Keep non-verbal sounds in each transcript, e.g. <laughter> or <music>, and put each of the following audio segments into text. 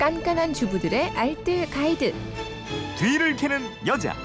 깐깐한 주부들의 알뜰 가이드. 뒤를 캐는 여자.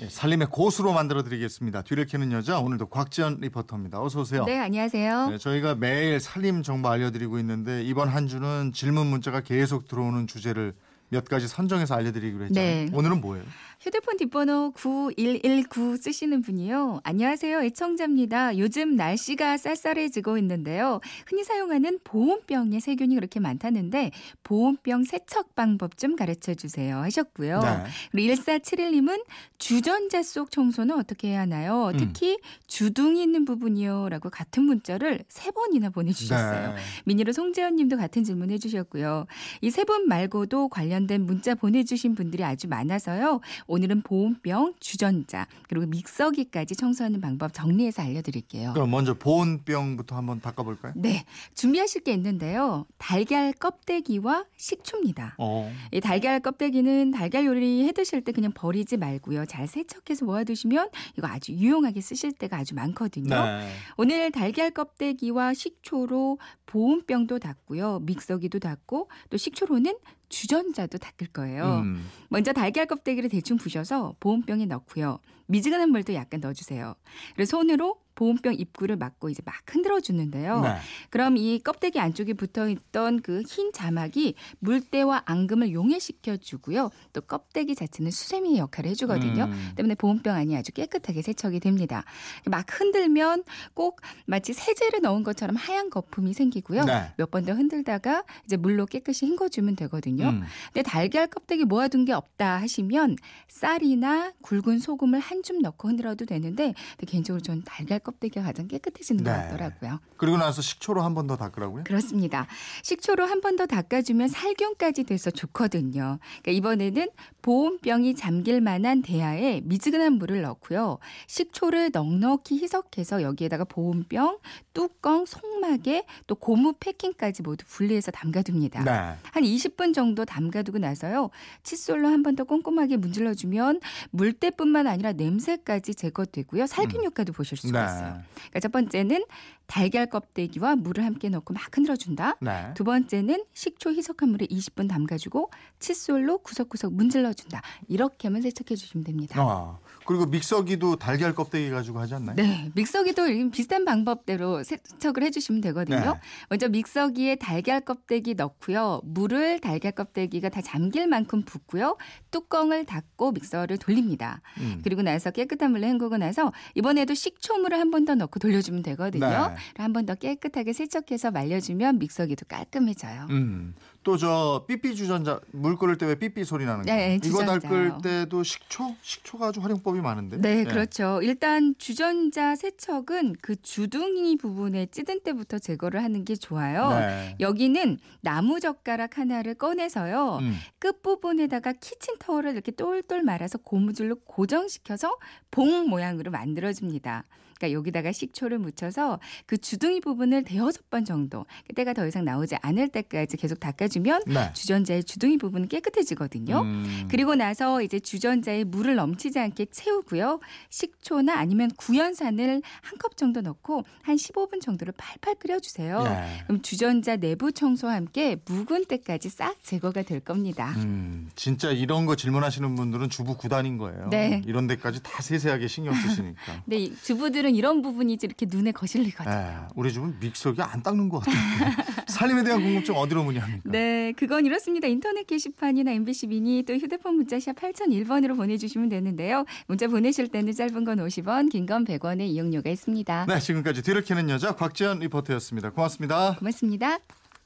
예, 살림의 고수로 만들어 드리겠습니다. 뒤를 캐는 여자 오늘도 곽지연 리포터입니다. 어서 오세요. 네, 안녕하세요. 네, 저희가 매일 살림 정보 알려드리고 있는데 이번 한 주는 질문 문자가 계속 들어오는 주제를 몇 가지 선정해서 알려드리기로 했잖아요. 네. 오늘은 뭐예요? 휴대폰 뒷번호 9119 쓰시는 분이요. 안녕하세요. 애청자입니다. 요즘 날씨가 쌀쌀해지고 있는데요. 흔히 사용하는 보온병의 세균이 그렇게 많다는데 보온병 세척 방법 좀 가르쳐 주세요 하셨고요. 네. 그리고 1471님은 주전자 속 청소는 어떻게 해야 하나요? 음. 특히 주둥이 있는 부분이요. 라고 같은 문자를 세 번이나 보내주셨어요. 네. 미니로 송재현 님도 같은 질문 해주셨고요. 이 세 분 말고도 관련된 문자 보내주신 분들이 아주 많아서요. 오늘은 보온병, 주전자, 그리고 믹서기까지 청소하는 방법 정리해서 알려드릴게요. 그럼 먼저 보온병부터 한번 닦아볼까요? 네, 준비하실 게 있는데요. 달걀 껍데기와 식초입니다. 어. 이 달걀 껍데기는 달걀 요리 해 드실 때 그냥 버리지 말고요. 잘 세척해서 모아두시면 이거 아주 유용하게 쓰실 때가 아주 많거든요. 네. 오늘 달걀 껍데기와 식초로 보온병도 닦고요. 믹서기도 닦고 또 식초로는 주전자도 닦을 거예요. 음. 먼저 달걀 껍데기를 대충 부셔서 보온병에 넣고요. 미지근한 물도 약간 넣어주세요. 그리고 손으로 보온병 입구를 막고 이제 막 흔들어 주는데요. 네. 그럼 이 껍데기 안쪽에 붙어 있던 그 흰 자막이 물때와 앙금을 용해시켜 주고요. 또 껍데기 자체는 수세미 역할을 해주거든요. 음. 때문에 보온병 안이 아주 깨끗하게 세척이 됩니다. 막 흔들면 꼭 마치 세제를 넣은 것처럼 하얀 거품이 생기고요. 네. 몇번 더 흔들다가 이제 물로 깨끗이 헹궈주면 되거든요. 음. 근데 달걀 껍데기 모아둔 게 없다 하시면 쌀이나 굵은 소금을 한 줌 넣고 흔들어도 되는데 개인적으로 저는 달걀 껍데기가 가장 깨끗해지는 것 네. 같더라고요. 그리고 나서 식초로 한 번 더 닦으라고요? 그렇습니다. 식초로 한 번 더 닦아주면 살균까지 돼서 좋거든요. 그러니까 이번에는 보온병이 잠길 만한 대야에 미지근한 물을 넣고요. 식초를 넉넉히 희석해서 여기에다가 보온병, 뚜껑, 속막에 또 고무 패킹까지 모두 분리해서 담가둡니다. 네. 한 20분 정도 담가두고 나서요. 칫솔로 한 번 더 꼼꼼하게 문질러주면 물때뿐만 아니라 냄새까지 제거되고요. 살균 효과도 보실 수가 네. 있어요. 그러니까 첫 번째는 달걀 껍데기와 물을 함께 넣고 막 흔들어준다. 네. 두 번째는 식초 희석한 물에 20분 담가주고 칫솔로 구석구석 문질러준다. 이렇게 하면 세척해 주시면 됩니다. 아, 그리고 믹서기도 달걀 껍데기 가지고 하지 않나요? 네, 믹서기도 비슷한 방법대로 세척을 해주시면 되거든요. 네. 먼저 믹서기에 달걀 껍데기 넣고요. 물을 달걀 껍데기가 다 잠길 만큼 붓고요. 뚜껑을 닫고 믹서를 돌립니다. 음. 그리고 나서 깨끗한 물로 헹구고 나서 이번에도 식초물을 한 번 더 넣고 돌려주면 되거든요. 네. 한번 더 깨끗하게 세척해서 말려주면 믹서기도 깔끔해져요. 음. 또 저 삐삐 주전자 물 끓을 때 왜 삐삐 소리 나는 거? 네, 이거. 닦을 때도 식초? 식초가 아주 활용법이 많은데. 네, 예. 그렇죠. 일단 주전자 세척은 그 주둥이 부분에 찌든 때부터 제거를 하는 게 좋아요. 네. 여기는 나무 젓가락 하나를 꺼내서요. 음. 끝 부분에다가 키친 타월을 이렇게 똘똘 말아서 고무줄로 고정시켜서 봉 모양으로 만들어줍니다. 그러니까 여기다가 식초를 묻혀서 그 주둥이 부분을 대여섯 번 정도 때가 더 이상 나오지 않을 때까지 계속 닦아주면 네. 주전자의 주둥이 부분은 깨끗해지거든요. 음. 그리고 나서 이제 주전자에 물을 넘치지 않게 채우고요. 식초나 아니면 구연산을 한 컵 정도 넣고 한 15분 정도를 팔팔 끓여주세요. 예. 그럼 주전자 내부 청소와 함께 묵은 때까지 싹 제거가 될 겁니다. 음, 진짜 이런 거 질문하시는 분들은 주부 구단인 거예요. 네. 이런 데까지 다 세세하게 신경 쓰시니까. <laughs> 이 주부들은 이런 부분이 이렇게 눈에 거슬리거든요. 예, 우리 집은 믹서기 안 닦는 것 같아요. <laughs> 살림에 대한 궁금증 어디로 문의합니까? 네, 그건 이렇습니다. 인터넷 게시판이나 MBC 미니 또 휴대폰 문자샵 8001번으로 보내주시면 되는데요. 문자 보내실 때는 짧은 건 50원, 긴 건 100원의 이용료가 있습니다. 네, 지금까지 뒤를 캐는 여자 곽지연 리포터였습니다. 고맙습니다. 고맙습니다.